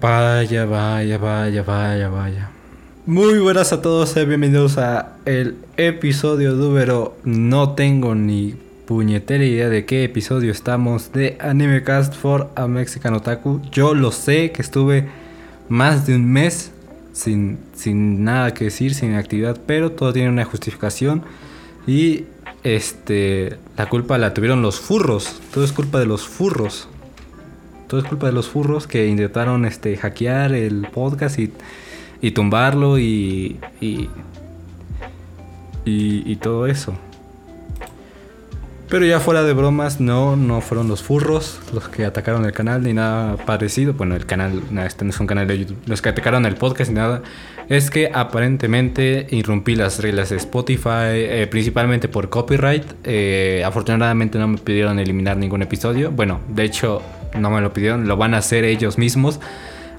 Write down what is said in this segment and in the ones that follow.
Vaya, vaya, vaya, vaya, vaya. Muy buenas a todos, y bienvenidos a el episodio número. No tengo ni puñetera idea de qué episodio estamos de Animecast for a Mexican Otaku. Yo lo sé que estuve más de un mes sin, sin nada que decir, sin actividad, pero todo tiene una justificación. Y este, la culpa la tuvieron los furros. Todo es culpa de los furros. Todo es culpa de los furros que intentaron este, hackear el podcast y, y tumbarlo y, y, y, todo eso. Pero ya fuera de bromas, no, no fueron los furros los que atacaron el canal ni nada parecido. Bueno, el canal, este no es un canal de YouTube. Los que atacaron el podcast ni nada. Es que aparentemente irrumpí las reglas de Spotify, eh, principalmente por copyright. Eh, afortunadamente no me pidieron eliminar ningún episodio. Bueno, de hecho, no me lo pidieron, lo van a hacer ellos mismos.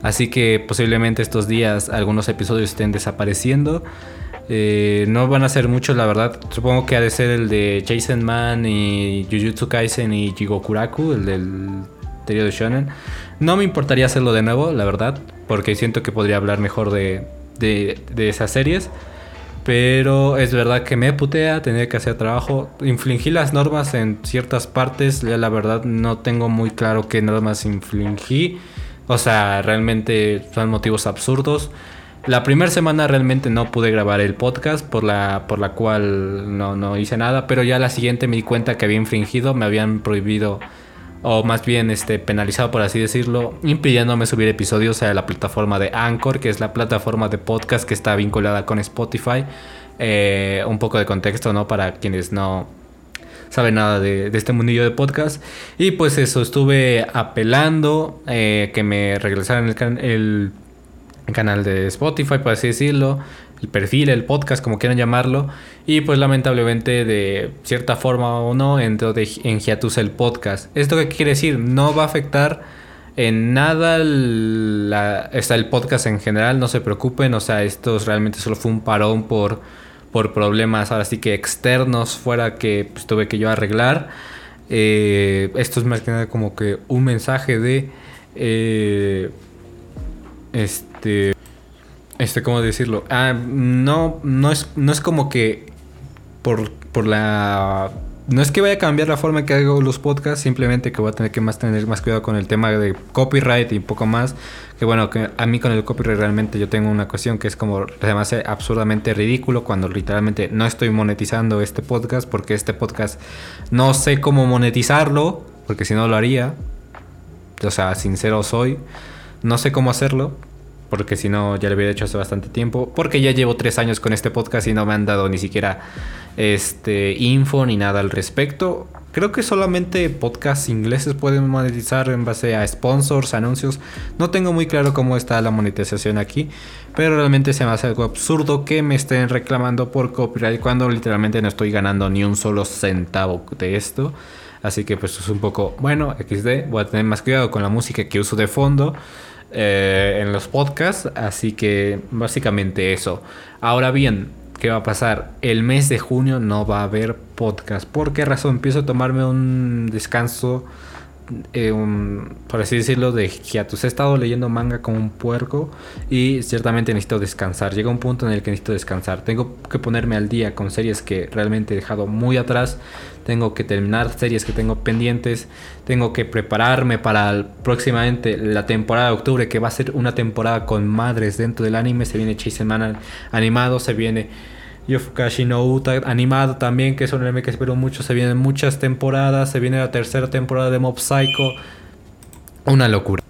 Así que posiblemente estos días algunos episodios estén desapareciendo. Eh, no van a ser muchos, la verdad. Supongo que ha de ser el de Jason Man y Jujutsu Kaisen y Jigokuraku, el del trío de Shonen. No me importaría hacerlo de nuevo, la verdad, porque siento que podría hablar mejor de, de, esas series. Pero es verdad que me putea tener que hacer trabajo. Infligí las normas en ciertas partes. Ya la verdad no tengo muy claro qué normas infligí. O sea, realmente son motivos absurdos. La primera semana realmente no pude grabar el podcast por la, por la cual no, no hice nada, pero ya la siguiente me di cuenta que había infringido, me habían prohibido o más bien este penalizado por así decirlo, impidiéndome subir episodios a la plataforma de Anchor, que es la plataforma de podcast que está vinculada con Spotify. Eh, un poco de contexto, ¿no? Para quienes no saben nada de, este mundillo de podcast. Y pues eso, estuve apelando eh, que me regresaran el, el canal de Spotify, por así decirlo, el perfil, el podcast, como quieran llamarlo. Y pues lamentablemente de cierta forma o no entró de, en hiatus el podcast. ¿Esto qué quiere decir? No va a afectar en nada está el podcast en general, no se preocupen. O sea, esto realmente solo fue un parón por, por problemas ahora sí que externos fuera que pues, tuve que yo arreglar. Eh, esto es más que nada como que un mensaje de... Eh, este. Este, ¿cómo decirlo? Ah, no, no es, no es como que por, por la no es que vaya a cambiar la forma en que hago los podcasts, simplemente que voy a tener que más tener más cuidado con el tema de copyright y un poco más. Que bueno, que a mí con el copyright realmente yo tengo una cuestión que es como me hace absurdamente ridículo cuando literalmente no estoy monetizando este podcast porque este podcast no sé cómo monetizarlo, porque si no lo haría. O sea, sincero soy. No sé cómo hacerlo, porque si no ya lo hubiera hecho hace bastante tiempo, porque ya llevo tres años con este podcast y no me han dado ni siquiera este info ni nada al respecto. Creo que solamente podcasts ingleses pueden monetizar en base a sponsors, anuncios. No tengo muy claro cómo está la monetización aquí, pero realmente se me hace algo absurdo que me estén reclamando por copyright cuando literalmente no estoy ganando ni un solo centavo de esto. Así que pues es un poco, bueno, XD, voy a tener más cuidado con la música que uso de fondo. Eh, en los podcasts. Así que básicamente eso. Ahora bien, ¿qué va a pasar? El mes de junio no va a haber podcast. ¿Por qué razón? Empiezo a tomarme un descanso eh, por así decirlo, de hiatus. He estado leyendo manga como un puerco y ciertamente necesito descansar. Llega un punto en el que necesito descansar. Tengo que ponerme al día con series que realmente he dejado muy atrás. Tengo que terminar series que tengo pendientes. Tengo que prepararme para próximamente la temporada de octubre, que va a ser una temporada con madres dentro del anime. Se viene Chase Man animado, se viene Yofukashi no animado también, que es un anime que espero mucho. Se vienen muchas temporadas, se viene la tercera temporada de Mob Psycho. Una locura.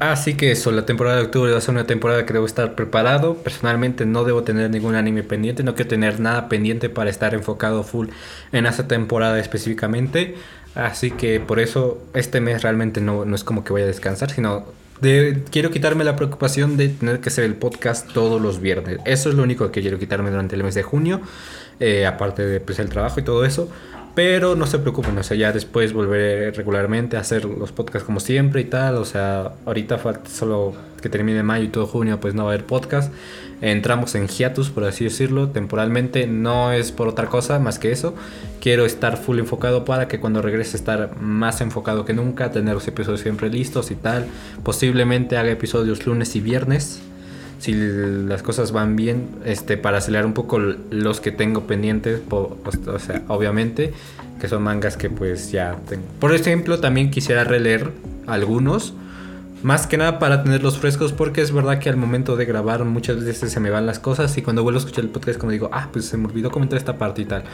Así que eso, la temporada de octubre va a ser una temporada que debo estar preparado. Personalmente no debo tener ningún anime pendiente, no quiero tener nada pendiente para estar enfocado full en esa temporada específicamente. Así que por eso este mes realmente no, no es como que voy a descansar, sino quiero quitarme la preocupación de tener que hacer el podcast todos los viernes. Eso es lo único que quiero quitarme durante el mes de junio, eh, aparte de pues, el trabajo y todo eso. Pero no se preocupen, o sea, ya después volveré regularmente a hacer los podcasts como siempre y tal. O sea, ahorita falta solo que termine mayo y todo junio, pues no va a haber podcast. Entramos en hiatus, por así decirlo, temporalmente. No es por otra cosa más que eso. Quiero estar full enfocado para que cuando regrese estar más enfocado que nunca, tener los episodios siempre listos y tal. Posiblemente haga episodios lunes y viernes si las cosas van bien, este, para acelerar un poco los que tengo pendientes, o sea, obviamente, que son mangas que pues ya tengo. Por ejemplo, también quisiera releer algunos, más que nada para tenerlos frescos, porque es verdad que al momento de grabar muchas veces se me van las cosas y cuando vuelvo a escuchar el podcast como digo, ah, pues se me olvidó comentar esta parte y tal.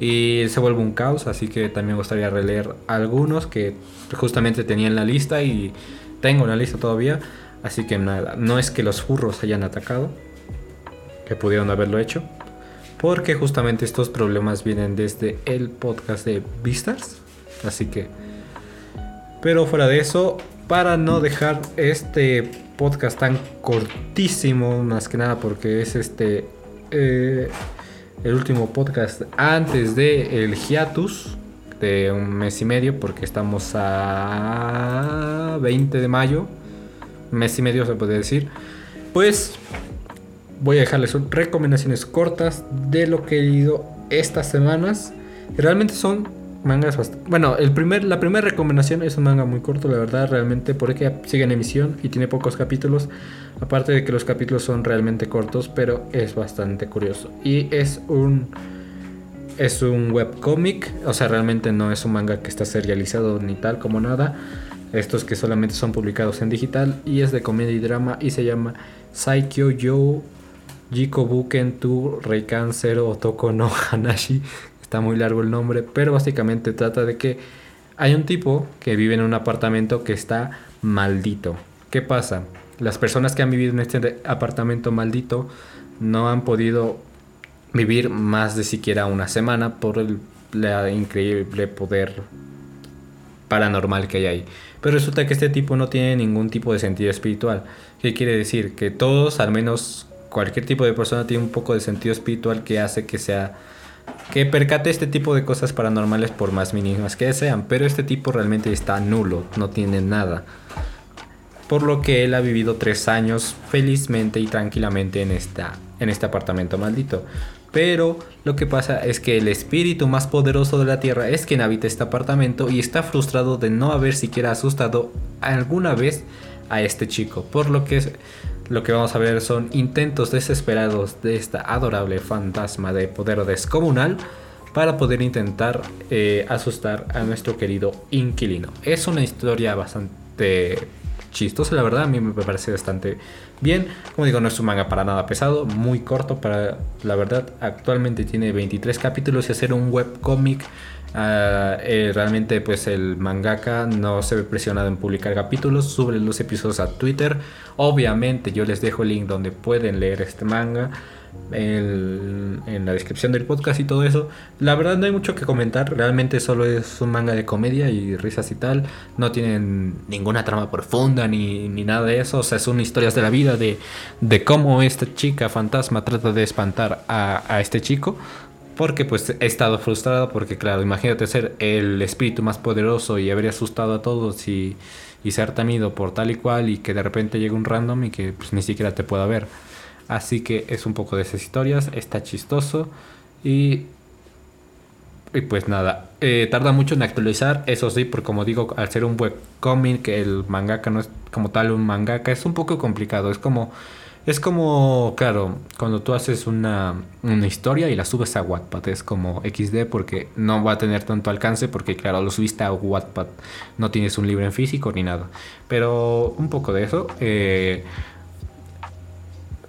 Y se vuelve un caos, así que también me gustaría releer algunos que justamente tenía en la lista y tengo en la lista todavía Así que nada, no es que los furros hayan atacado, que pudieron haberlo hecho, porque justamente estos problemas vienen desde el podcast de Vistas. Así que, pero fuera de eso, para no dejar este podcast tan cortísimo, más que nada porque es este eh, el último podcast antes de el hiatus de un mes y medio, porque estamos a 20 de mayo mes y medio se puede decir, pues voy a dejarles recomendaciones cortas de lo que he leído estas semanas. Realmente son mangas bastante... Bueno, el primer, la primera recomendación es un manga muy corto, la verdad, realmente, porque sigue en emisión y tiene pocos capítulos. Aparte de que los capítulos son realmente cortos, pero es bastante curioso. Y es un... Es un webcomic, o sea, realmente no es un manga que está serializado ni tal como nada estos que solamente son publicados en digital y es de comedia y drama y se llama Saikyo Yo Jikobuken Tu Reikan Zero Otoko no Hanashi. Está muy largo el nombre, pero básicamente trata de que hay un tipo que vive en un apartamento que está maldito. ¿Qué pasa? Las personas que han vivido en este apartamento maldito no han podido vivir más de siquiera una semana por el increíble poder paranormal que hay ahí. Pero resulta que este tipo no tiene ningún tipo de sentido espiritual. ¿Qué quiere decir? Que todos, al menos cualquier tipo de persona, tiene un poco de sentido espiritual que hace que sea que percate este tipo de cosas paranormales por más mínimas que sean, pero este tipo realmente está nulo, no tiene nada. Por lo que él ha vivido tres años felizmente y tranquilamente en, esta, en este apartamento maldito. Pero lo que pasa es que el espíritu más poderoso de la Tierra es quien habita este apartamento y está frustrado de no haber siquiera asustado alguna vez a este chico. Por lo que lo que vamos a ver son intentos desesperados de esta adorable fantasma de poder descomunal para poder intentar eh, asustar a nuestro querido inquilino. Es una historia bastante chistosa, la verdad, a mí me parece bastante bien. Como digo, no es un manga para nada pesado, muy corto para la verdad. Actualmente tiene 23 capítulos y hacer un webcomic. Uh, realmente pues el mangaka no se ve presionado en publicar capítulos, sube los episodios a Twitter. Obviamente yo les dejo el link donde pueden leer este manga en la descripción del podcast y todo eso. La verdad no hay mucho que comentar, realmente solo es un manga de comedia y risas y tal. No tienen ninguna trama profunda ni, ni nada de eso. O sea, son historias de la vida de, de cómo esta chica fantasma trata de espantar a, a este chico. Porque pues he estado frustrado porque claro, imagínate ser el espíritu más poderoso y haber asustado a todos y, y ser temido por tal y cual y que de repente llegue un random y que pues ni siquiera te pueda ver. Así que es un poco de esas historias, está chistoso y, y pues nada, eh, tarda mucho en actualizar, eso sí, porque como digo, al ser un webcomic, el mangaka no es como tal un mangaka, es un poco complicado, es como... Es como, claro, cuando tú haces una, una, historia y la subes a Wattpad, es como XD porque no va a tener tanto alcance porque, claro, lo subiste a Wattpad, no tienes un libro en físico ni nada. Pero un poco de eso. Eh,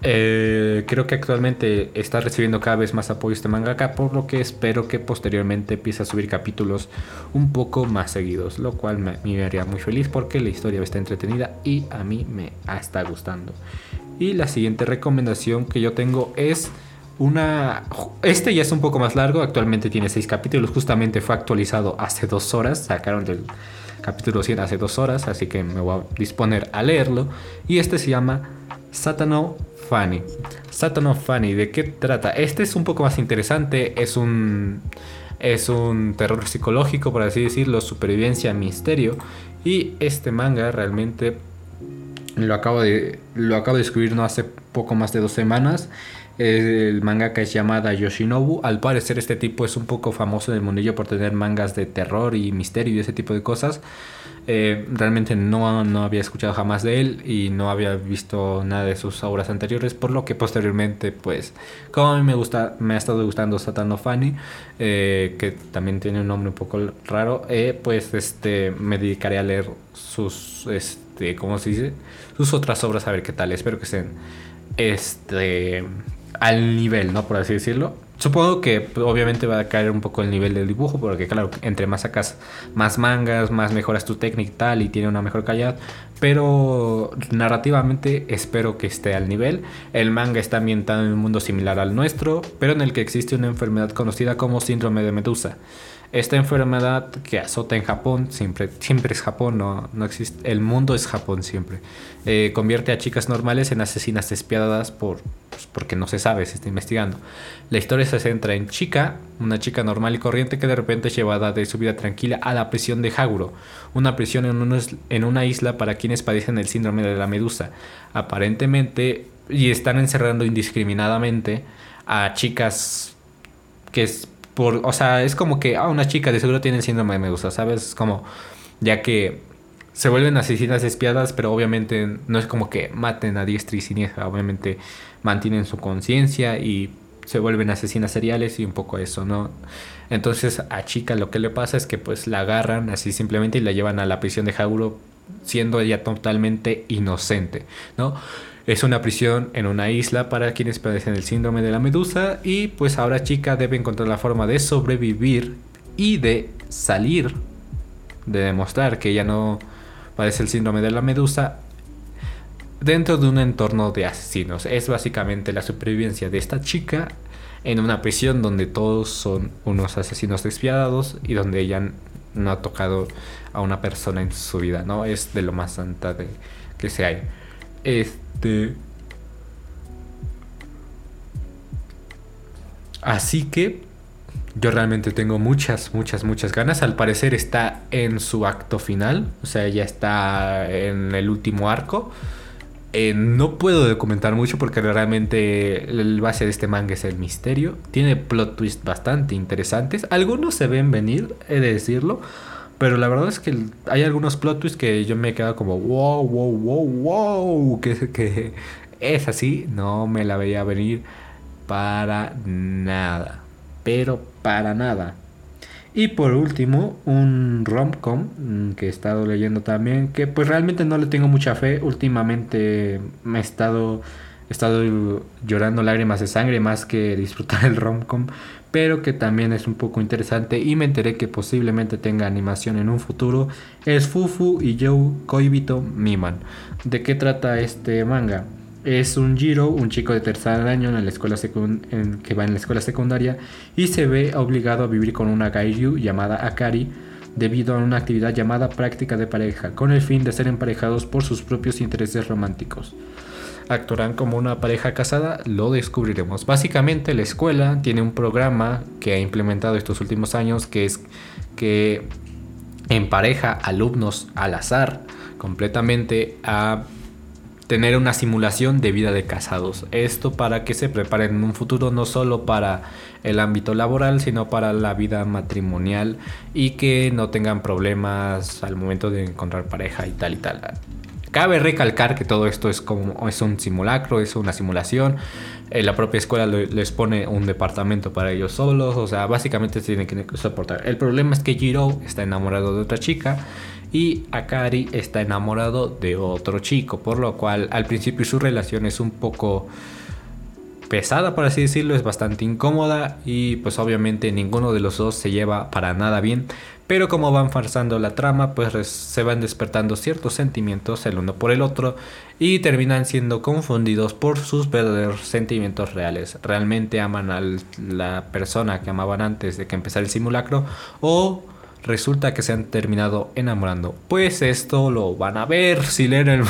eh, creo que actualmente está recibiendo cada vez más apoyo este mangaka, por lo que espero que posteriormente empiece a subir capítulos un poco más seguidos, lo cual me, me haría muy feliz porque la historia está entretenida y a mí me está gustando. Y la siguiente recomendación que yo tengo es una... Este ya es un poco más largo, actualmente tiene 6 capítulos, justamente fue actualizado hace dos horas, sacaron del capítulo 100 hace dos horas, así que me voy a disponer a leerlo. Y este se llama Satano Funny. Satan of Funny, ¿de qué trata? Este es un poco más interesante, es un... Es un terror psicológico, por así decirlo, supervivencia, misterio. Y este manga realmente lo acabo de, lo acabo de escribir no hace poco más de dos semanas. El mangaka es llamada Yoshinobu. Al parecer este tipo es un poco famoso en el mundillo por tener mangas de terror y misterio y ese tipo de cosas. Eh, realmente no, no había escuchado jamás de él y no había visto nada de sus obras anteriores, por lo que posteriormente, pues, como a mí me, gusta, me ha estado gustando Satano Fanny, eh, que también tiene un nombre un poco raro, eh, pues este, me dedicaré a leer sus, este, ¿cómo se dice? Sus otras obras a ver qué tal. Espero que estén este, al nivel, ¿no? Por así decirlo. Supongo que pues, obviamente va a caer un poco el nivel del dibujo, porque claro, entre más sacas más mangas, más mejoras tu técnica y tal, y tiene una mejor calidad. Pero narrativamente espero que esté al nivel. El manga está ambientado en un mundo similar al nuestro, pero en el que existe una enfermedad conocida como síndrome de Medusa. Esta enfermedad que azota en Japón, siempre, siempre es Japón, no, no existe, el mundo es Japón siempre, eh, convierte a chicas normales en asesinas despiadadas por, pues, porque no se sabe, se está investigando. La historia se centra en Chica, una chica normal y corriente que de repente es llevada de su vida tranquila a la prisión de Haguro, una prisión en, en una isla para quienes padecen el síndrome de la medusa. Aparentemente, y están encerrando indiscriminadamente a chicas que es o sea, es como que, ah, una chica de seguro tiene el síndrome de Medusa, ¿sabes? como, ya que se vuelven asesinas espiadas, pero obviamente no es como que maten a diestra y siniestra, obviamente mantienen su conciencia y se vuelven asesinas seriales y un poco eso, ¿no? Entonces a chica lo que le pasa es que pues la agarran así simplemente y la llevan a la prisión de Jauro siendo ella totalmente inocente, ¿no? Es una prisión en una isla para quienes padecen el síndrome de la medusa y pues ahora chica debe encontrar la forma de sobrevivir y de salir, de demostrar que ella no padece el síndrome de la medusa dentro de un entorno de asesinos. Es básicamente la supervivencia de esta chica en una prisión donde todos son unos asesinos despiadados y donde ella no ha tocado a una persona en su vida, ¿no? Es de lo más santa de que se hay. Este. Así que yo realmente tengo muchas, muchas, muchas ganas. Al parecer está en su acto final. O sea, ya está en el último arco. Eh, no puedo documentar mucho porque realmente el base de este manga es el misterio. Tiene plot twists bastante interesantes. Algunos se ven venir, he de decirlo. Pero la verdad es que hay algunos plot twists que yo me he quedado como, wow, wow, wow, wow, que, que es así, no me la veía venir para nada, pero para nada. Y por último, un romcom mm, que he estado leyendo también, que pues realmente no le tengo mucha fe, últimamente me he estado, he estado llorando lágrimas de sangre más que disfrutar el romcom, pero que también es un poco interesante y me enteré que posiblemente tenga animación en un futuro, es Fufu y Joe Koibito Miman. ¿De qué trata este manga? Es un Jiro, un chico de tercer año en la escuela en, que va en la escuela secundaria y se ve obligado a vivir con una Gairyu llamada Akari debido a una actividad llamada práctica de pareja, con el fin de ser emparejados por sus propios intereses románticos actuarán como una pareja casada, lo descubriremos. Básicamente la escuela tiene un programa que ha implementado estos últimos años que es que empareja alumnos al azar completamente a tener una simulación de vida de casados. Esto para que se preparen en un futuro no solo para el ámbito laboral, sino para la vida matrimonial y que no tengan problemas al momento de encontrar pareja y tal y tal. Cabe recalcar que todo esto es como es un simulacro, es una simulación. Eh, la propia escuela les pone un departamento para ellos solos, o sea, básicamente tienen que soportar. El problema es que Jiro está enamorado de otra chica y Akari está enamorado de otro chico, por lo cual al principio su relación es un poco pesada, por así decirlo, es bastante incómoda y pues obviamente ninguno de los dos se lleva para nada bien. Pero como van farsando la trama, pues se van despertando ciertos sentimientos el uno por el otro y terminan siendo confundidos por sus verdaderos sentimientos reales. ¿Realmente aman a la persona que amaban antes de que empezara el simulacro o resulta que se han terminado enamorando? Pues esto lo van a ver si leen el...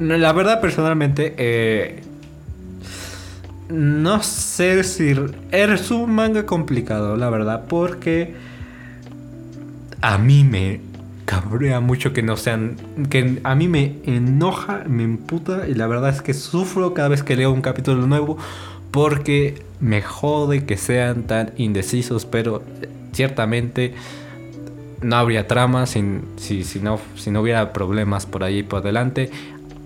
la verdad personalmente... Eh, no sé si es un manga complicado, la verdad, porque a mí me cabrea mucho que no sean, que a mí me enoja, me imputa y la verdad es que sufro cada vez que leo un capítulo nuevo porque me jode que sean tan indecisos, pero ciertamente no habría trama si, no, si no hubiera problemas por ahí por delante.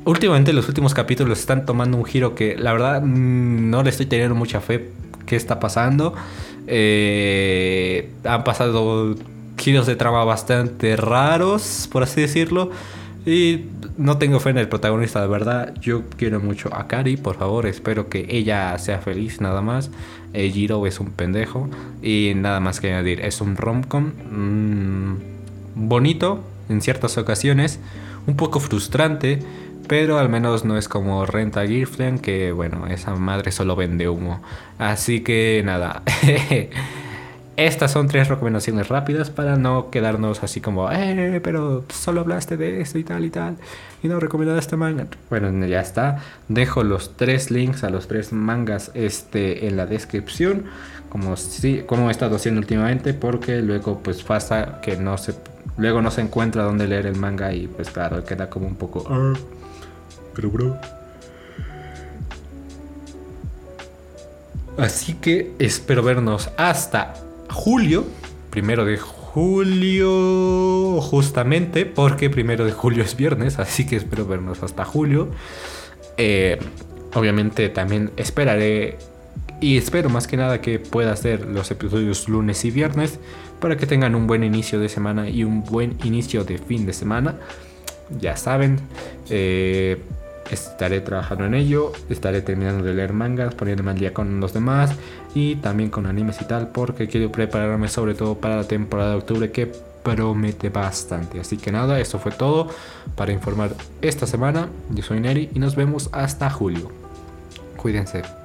Últimamente los últimos capítulos están tomando un giro que la verdad mm, no le estoy teniendo mucha fe qué está pasando. Eh, han pasado giros de trama bastante raros, por así decirlo. Y no tengo fe en el protagonista, de verdad. Yo quiero mucho a Kari, por favor. Espero que ella sea feliz, nada más. Eh, Jiro es un pendejo. Y nada más que añadir. Es un romcom mmm, bonito en ciertas ocasiones. Un poco frustrante. Pero al menos no es como Renta Girlfriend, que bueno, esa madre solo vende humo. Así que nada. Estas son tres recomendaciones rápidas para no quedarnos así como, eh, pero solo hablaste de esto y tal y tal, y no recomendaste este manga. Bueno, ya está. Dejo los tres links a los tres mangas este, en la descripción, como, si, como he estado haciendo últimamente, porque luego pues pasa que no se, luego no se encuentra dónde leer el manga y pues claro, queda como un poco, pero bro. Así que espero vernos hasta julio, primero de julio, justamente, porque primero de julio es viernes, así que espero vernos hasta julio. Eh, obviamente también esperaré y espero más que nada que pueda hacer los episodios lunes y viernes para que tengan un buen inicio de semana y un buen inicio de fin de semana. Ya saben, eh, estaré trabajando en ello, estaré terminando de leer mangas, poniéndome al día con los demás y también con animes y tal, porque quiero prepararme sobre todo para la temporada de octubre que promete bastante. Así que nada, eso fue todo para informar esta semana. Yo soy Neri y nos vemos hasta julio. Cuídense.